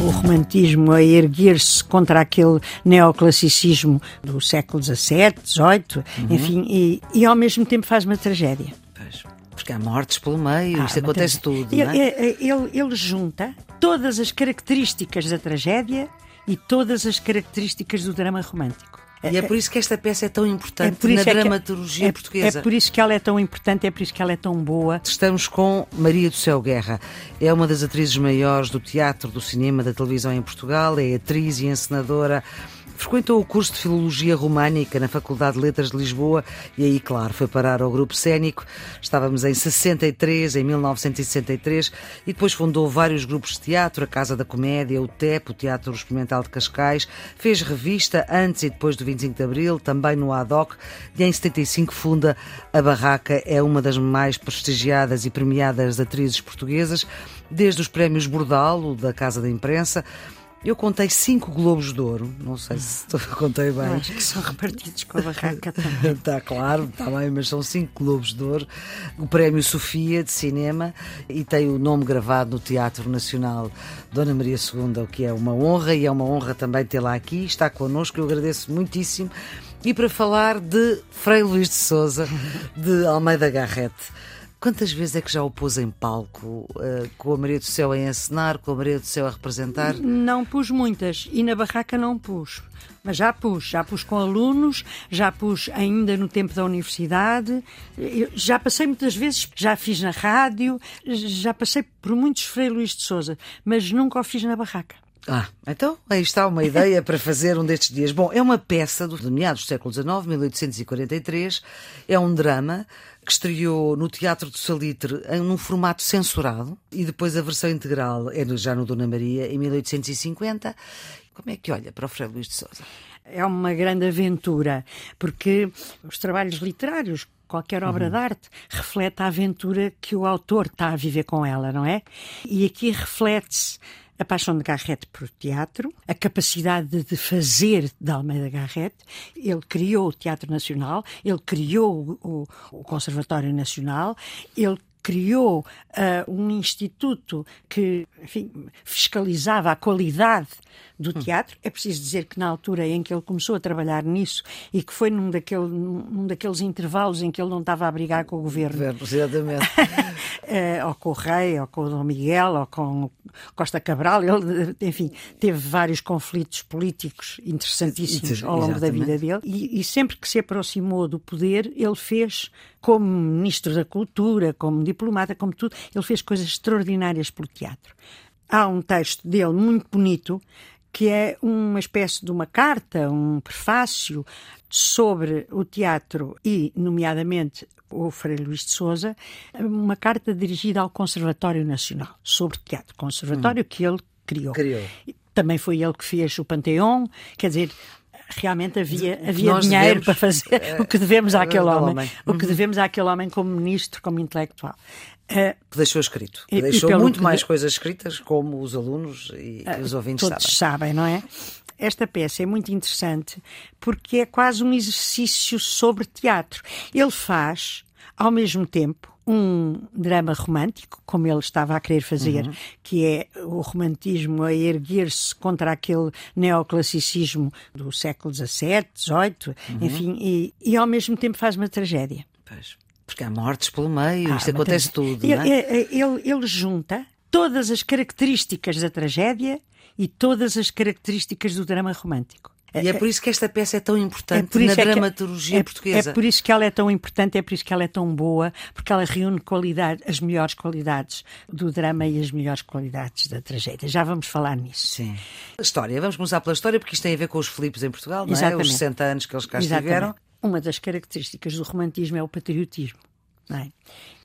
o romantismo a erguer-se contra aquele neoclassicismo do século XVII, XVIII, uhum. enfim, e, e, ao mesmo tempo faz uma tragédia. Pois, porque há mortes pelo meio, ah, isto acontece tudo. Ele, é? ele, ele, ele junta todas as características da tragédia e todas as características do drama romântico. E é por isso que esta peça é tão importante é na é dramaturgia é, portuguesa. É por isso que ela é tão importante, é por isso que ela é tão boa. Estamos com Maria do Céu Guerra. É uma das atrizes maiores do teatro, do cinema, da televisão em Portugal. É atriz e encenadora Frequentou o curso de Filologia Românica na Faculdade de Letras de Lisboa e aí, claro, foi parar ao grupo cénico. Estávamos em 63, em 1963, e depois fundou vários grupos de teatro, a Casa da Comédia, o TEP, o Teatro Experimental de Cascais, fez revista antes e depois do 25 de Abril, também no ADOC, e em 75 funda a Barraca, é uma das mais prestigiadas e premiadas atrizes portuguesas, desde os prémios Bordalo, da Casa da Imprensa, eu contei cinco Globos de Ouro, não sei se contei bem. acho que são repartidos com a barraca também. Está claro, está bem, mas são cinco Globos de Ouro. O Prémio Sofia de Cinema e tem o nome gravado no Teatro Nacional Dona Maria II, o que é uma honra e é uma honra também tê-la aqui. Está connosco, eu agradeço muitíssimo. E para falar de Frei Luís de Souza, de Almeida Garrete. Quantas vezes é que já o pôs em palco, uh, com a Maria do Céu a encenar, com a Maria do Céu a representar? Não pus muitas e na barraca não pus. Mas já pus, já pus com alunos, já pus ainda no tempo da universidade, já passei muitas vezes, já fiz na rádio, já passei por muitos Frei Luís de Souza, mas nunca o fiz na barraca. Ah, então aí está uma ideia para fazer um destes dias. Bom, é uma peça do meados do século XIX, 1843, é um drama que estreou no Teatro do Salitre num formato censurado e depois a versão integral é já no Dona Maria em 1850. Como é que olha para o Frei Luís de Souza? É uma grande aventura, porque os trabalhos literários, qualquer obra uhum. de arte, reflete a aventura que o autor está a viver com ela, não é? E aqui reflete-se a paixão de Garrett por teatro, a capacidade de fazer de Almeida Garrett. Ele criou o Teatro Nacional, ele criou o, o Conservatório Nacional, ele criou uh, um instituto que enfim, fiscalizava a qualidade do hum. teatro. É preciso dizer que na altura em que ele começou a trabalhar nisso e que foi num, daquele, num daqueles intervalos em que ele não estava a brigar com o governo. governo exatamente. uh, ou com o rei, ou com o Dom Miguel, ou com Costa Cabral. Ele, enfim, teve vários conflitos políticos interessantíssimos ao longo exatamente. da vida dele. E, e sempre que se aproximou do poder, ele fez como ministro da Cultura, como diplomata, como tudo, ele fez coisas extraordinárias pelo teatro. Há um texto dele muito bonito que é uma espécie de uma carta, um prefácio sobre o teatro e, nomeadamente, o Frei Luís de Souza, uma carta dirigida ao Conservatório Nacional sobre teatro, conservatório hum. que ele criou. criou. Também foi ele que fez o Panteão, quer dizer, realmente havia, havia dinheiro devemos, para fazer uh, o que devemos àquele homem, homem, o que uhum. devemos àquele homem como ministro, como intelectual. Uh, que deixou escrito, que deixou muito mais coisas escritas, como os alunos e uh, os ouvintes todos sabem. sabem, não é? Esta peça é muito interessante porque é quase um exercício sobre teatro. Ele faz, ao mesmo tempo, um drama romântico, como ele estava a querer fazer, uhum. que é o romantismo a erguer-se contra aquele neoclassicismo do século XVII, XVIII, uhum. enfim, e, e ao mesmo tempo faz uma tragédia. Pois. Porque há mortes pelo meio, ah, isto acontece tudo. Ele, é? ele, ele, ele junta todas as características da tragédia e todas as características do drama romântico. E é por isso que esta peça é tão importante é na é dramaturgia é, portuguesa. É por isso que ela é tão importante, é por isso que ela é tão boa, porque ela reúne qualidade, as melhores qualidades do drama e as melhores qualidades da tragédia. Já vamos falar nisso. Sim. A história, vamos começar pela história, porque isto tem a ver com os Filipos em Portugal, não Exatamente. é? Os 60 anos que eles cá Exatamente. estiveram. Uma das características do romantismo é o patriotismo. Não é?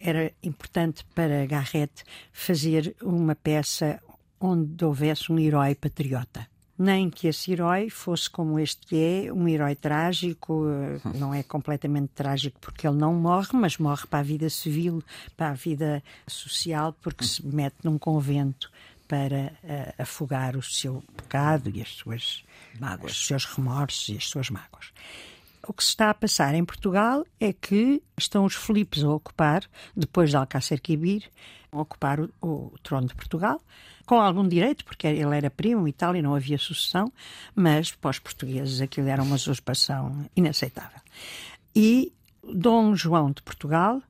Era importante para Garrett fazer uma peça onde houvesse um herói patriota nem que esse herói fosse como este que é, um herói trágico, eh, não é completamente trágico porque ele não morre, mas morre para a vida civil, para a vida social, porque se mete num convento para uh, afogar o seu pecado e as suas mágoas, os seus remorsos e as suas mágoas. o que se está a passar em Portugal é que estão os Filipes a ocupar, depois de Alcácer Quibir, a ocupar o, o, trono de Portugal, com algum direito, porque ele era primo e tal, e não havia sucessão, mas para os portugueses aquilo era uma usurpação inaceitável. E Dom João de Portugal,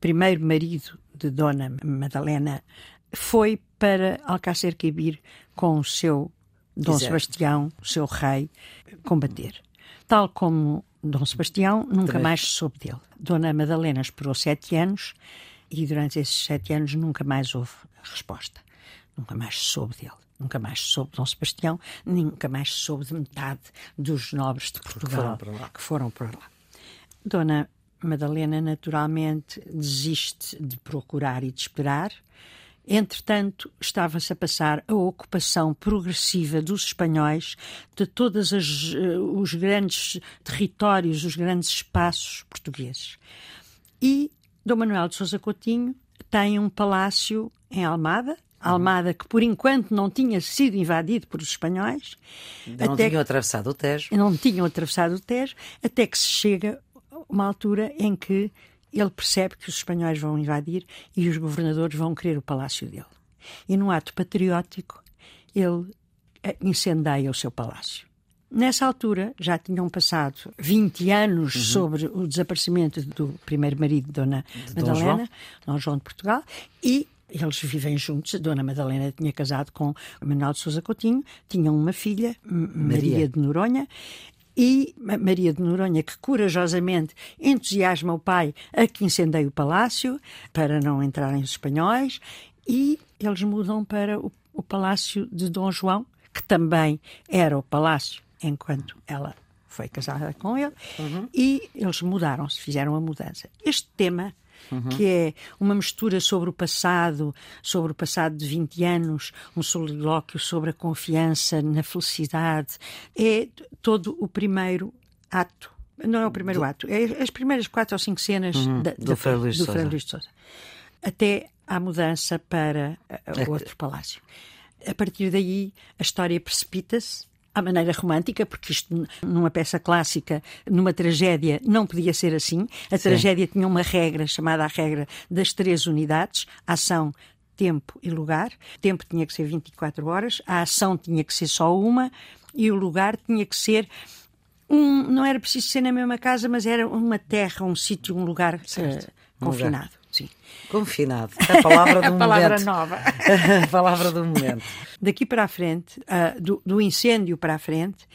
primeiro marido de Dona Madalena, foi para Alcácer Quibir com o seu Dom Exato. Sebastião, o seu rei, combater. Tal como Dom Sebastião, nunca Também. mais soube dele. Dona Madalena esperou sete anos e durante esses sete anos nunca mais houve resposta. Nunca mais soube dele. Nunca mais soube de Dom Sebastião, nunca mais soube de metade dos nobres de Portugal que foram para lá. Foram para lá. Dona Madalena, naturalmente, desiste de procurar e de esperar. Entretanto, estava-se a passar a ocupação progressiva dos espanhóis de todos uh, os grandes territórios, os grandes espaços portugueses. E Dom Manuel de Sousa Coutinho tem um palácio em Almada, Almada, que por enquanto não tinha sido invadido por os espanhóis. Não tinham atravessado o Tejo. Não tinham atravessado o Tejo, até que se chega uma altura em que ele percebe que os espanhóis vão invadir e os governadores vão querer o palácio dele. E num ato patriótico, ele eh, incendeia o seu palácio. Nessa altura, já tinham passado 20 anos uhum. sobre o desaparecimento do primeiro marido de Dona de Madalena, Dom João. Dom João de Portugal, e eles vivem juntos. A Dona Madalena tinha casado com Manuel de Sousa Coutinho, tinham uma filha, Maria, Maria de Noronha, e Maria de Noronha, que corajosamente entusiasma o pai a que incendeie o palácio para não entrarem os espanhóis, e eles mudam para o, o palácio de Dom João, que também era o palácio enquanto ela foi casada com ele, uhum. e eles mudaram-se, fizeram a mudança. Este tema Uhum. que é uma mistura sobre o passado, sobre o passado de 20 anos, um solilóquio sobre a confiança na felicidade. É todo o primeiro ato. Não é o primeiro do... ato, é as primeiras quatro ou cinco cenas uhum. da, do, Frei Luís, de Sousa. Até à mudança para o outro palácio. A partir daí, a história precipita-se à maneira romântica, porque isto numa peça clássica, numa tragédia, não podia ser assim. A Sim. tragédia tinha uma regra chamada a regra das três unidades: ação, tempo e lugar. O tempo tinha que ser 24 horas, a ação tinha que ser só uma e o lugar tinha que ser um, não era preciso ser na mesma casa, mas era uma terra, um sítio, um lugar uh, confinado. Sim. Confinado. A palavra do a momento. palavra nova. a palavra do momento. Daqui para a frente, uh, do, do incêndio para a frente,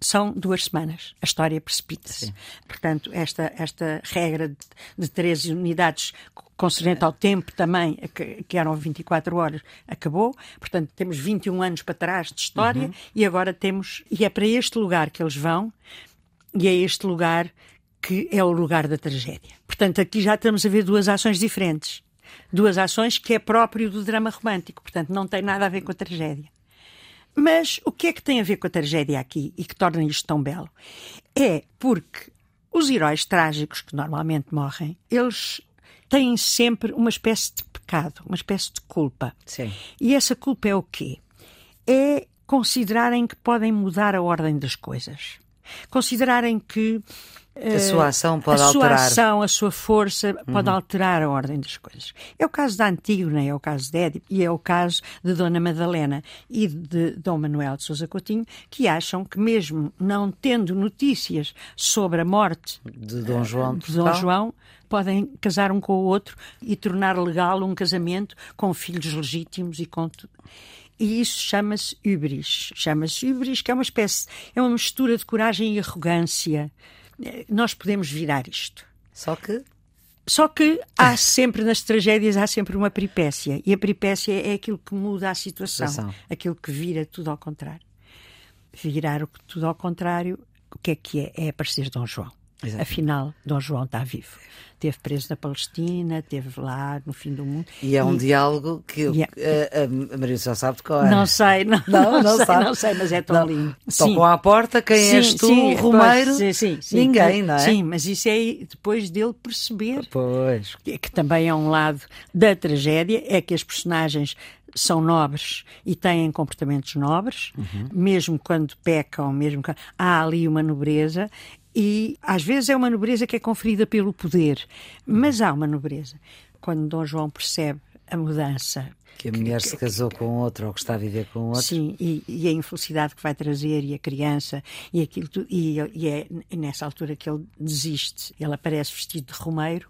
são duas semanas. A história precipita-se. Portanto, esta, esta regra de, de 13 unidades concernente ao tempo também, que, que, eram 24 horas, acabou. Portanto, temos 21 anos para trás de história uhum. e agora temos. E é para este lugar que eles vão, e é este lugar que é o lugar da tragédia. Portanto, aqui já estamos a ver duas ações diferentes. Duas ações que é próprio do drama romântico, portanto, não tem nada a ver com a tragédia. Mas o que é que tem a ver com a tragédia aqui e que torna isto tão belo? É porque os heróis trágicos que normalmente morrem, eles têm sempre uma espécie de pecado, uma espécie de culpa. Sim. E essa culpa é o quê? É considerarem que podem mudar a ordem das coisas. Considerarem que a sua ação pode a alterar. A sua ação, a sua força pode uhum. alterar a ordem das coisas. É o caso da Antígona, é o caso de Édipo e é o caso de Dona Madalena e de Dom Manuel de Sousa Coutinho, que acham que mesmo não tendo notícias sobre a morte de Dom João, de Dom João podem casar um com o outro e tornar legal um casamento com filhos legítimos e com tudo. E isso chama-se hubris. Chama-se hubris, que é uma espécie, é uma mistura de coragem e arrogância nós podemos virar isto. Só que só que há sempre, nas tragédias, há sempre uma peripécia. E a peripécia é aquilo que muda a situação, situação. aquilo que vira tudo ao contrário. Virar tudo ao contrário, o que é que é? É aparecer Dom João. Exatamente. Afinal, Dom João está vivo. Esteve preso na Palestina, esteve lá no fim do mundo. E é um e, diálogo que é, a, a Maria só sabe de qual é. Não sei, não, não, não, não sei, sabe. não sei, mas é tão não. lindo. Tocam à porta, quem sim, és tu, sim, Romeiro? Sim, sim, sim, Ninguém, não é? Sim, mas isso é depois dele perceber. Pois. Que, que também é um lado da tragédia, é que as personagens são nobres e têm comportamentos nobres, uhum. mesmo quando pecam, mesmo que há ali uma nobreza, E às vezes é uma nobreza que é conferida pelo poder, mas há uma nobreza. Quando Dom João percebe a mudança. Que a mulher que, se casou com outro ou que está a viver com outro. Sim, e, e, a infelicidade que vai trazer, e a criança, e aquilo tudo. E, e é nessa altura que ele desiste. Ele aparece vestido de romeiro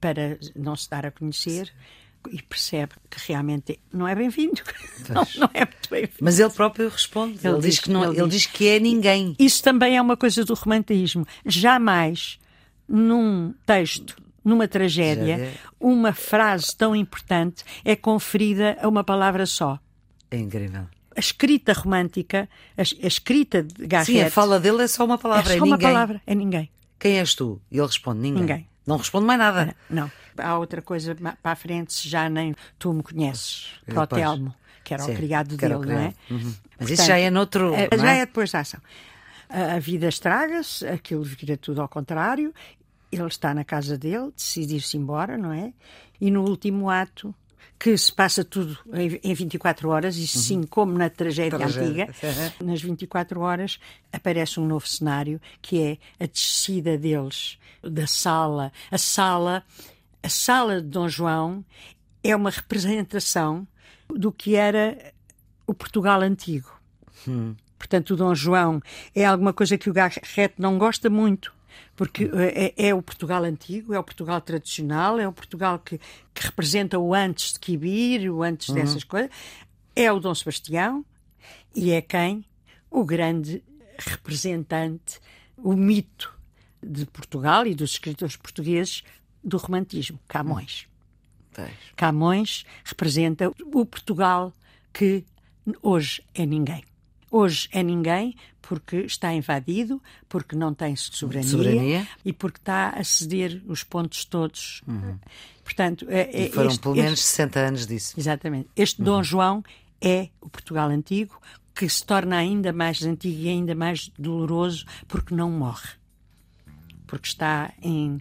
para não se dar a conhecer. Sim e percebe que realmente não é bem-vindo. Não, não, é muito bem-vindo. Mas ele próprio responde. Ele, ele diz, diz, que não, ele, ele diz, diz que é ninguém. Isso também é uma coisa do romantismo. Jamais num texto numa tragédia, uma frase tão importante é conferida a uma palavra só. É incrível. A escrita romântica, a, a escrita de Garrett... Sim, a fala dele é só uma palavra, é, só é uma ninguém. palavra, é ninguém. Quem és tu? E ele responde, ninguém. Ninguém. Não responde mais nada. Não. Há outra coisa para a frente, já nem tu me conheces, para o Telmo, que era Sim, o criado dele, criado. não é? Uhum. Mas Portanto, isso já é noutro. É, já é? é depois da ação. A vida estraga-se, aquilo vira tudo ao contrário, ele está na casa dele, decide ir-se embora, não é? E no último ato, que se passa tudo em 24 horas, e sim, uhum. como na tragédia, tragédia. antiga, nas 24 horas aparece um novo cenário, que é a descida deles da sala. A sala, a sala de Dom João é uma representação do que era o Portugal antigo. Hum. Portanto, o Dom João é alguma coisa que o Garrett não gosta muito porque é, é, o Portugal antigo, é o Portugal tradicional, é o Portugal que, que representa o antes de Quibir, o antes uhum. dessas coisas. É o Dom Sebastião e é quem? O grande representante, o mito de Portugal e dos escritores portugueses do romantismo, Camões. Uhum. Camões representa o Portugal que hoje é ninguém. Hoje é ninguém porque está invadido, porque não tem soberania, soberania. e porque está a ceder os pontos todos. Uhum. Portanto, é, e foram este, pelo menos este, 60 anos disso. Exatamente. Este uhum. Dom João é o Portugal antigo, que se torna ainda mais antigo e ainda mais doloroso porque não morre. Porque está em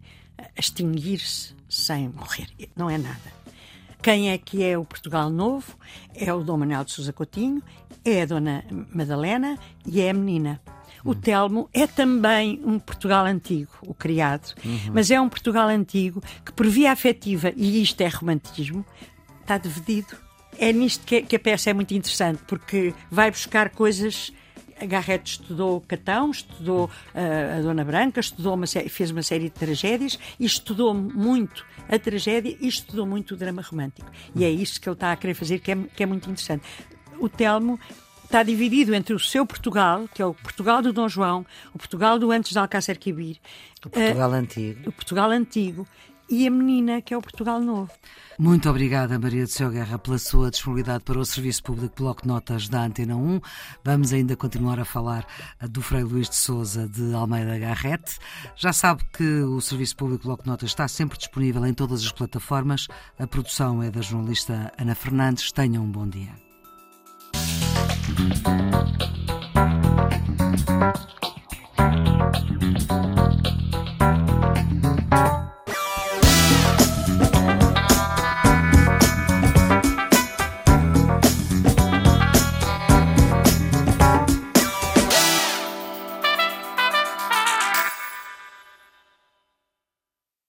extinguir-se sem morrer. Não é nada. Quem é que é o Portugal Novo? É o Dom Manuel de Sousa Coutinho, é a Dona Madalena e é a menina. O Telmo é também um Portugal antigo, o criado, uhum. mas é um Portugal antigo que, por via afetiva, e isto é romantismo, está dividido. É nisto que, que a peça é muito interessante, porque vai buscar coisas a Garrett estudou Catão, estudou uh, a Dona Branca, estudou uma fez uma série de tragédias e estudou muito a tragédia e estudou muito o drama romântico. E é isso que ele está a querer fazer, que é, que é muito interessante. O Telmo está dividido entre o seu Portugal, que é o Portugal do Dom João, o Portugal do antes de Alcácer Quibir, o Portugal uh, antigo, o Portugal antigo e a menina, que é o Portugal Novo. Muito obrigada, Maria de Seu Guerra, pela sua disponibilidade para o Serviço Público Bloco Notas da Antena 1. Vamos ainda continuar a falar ah, do Frei Luís de Souza de Almeida Garrete. Já sabe que o Serviço Público Bloco Notas está sempre disponível em todas as plataformas. A produção é da jornalista Ana Fernandes. Tenham um bom dia.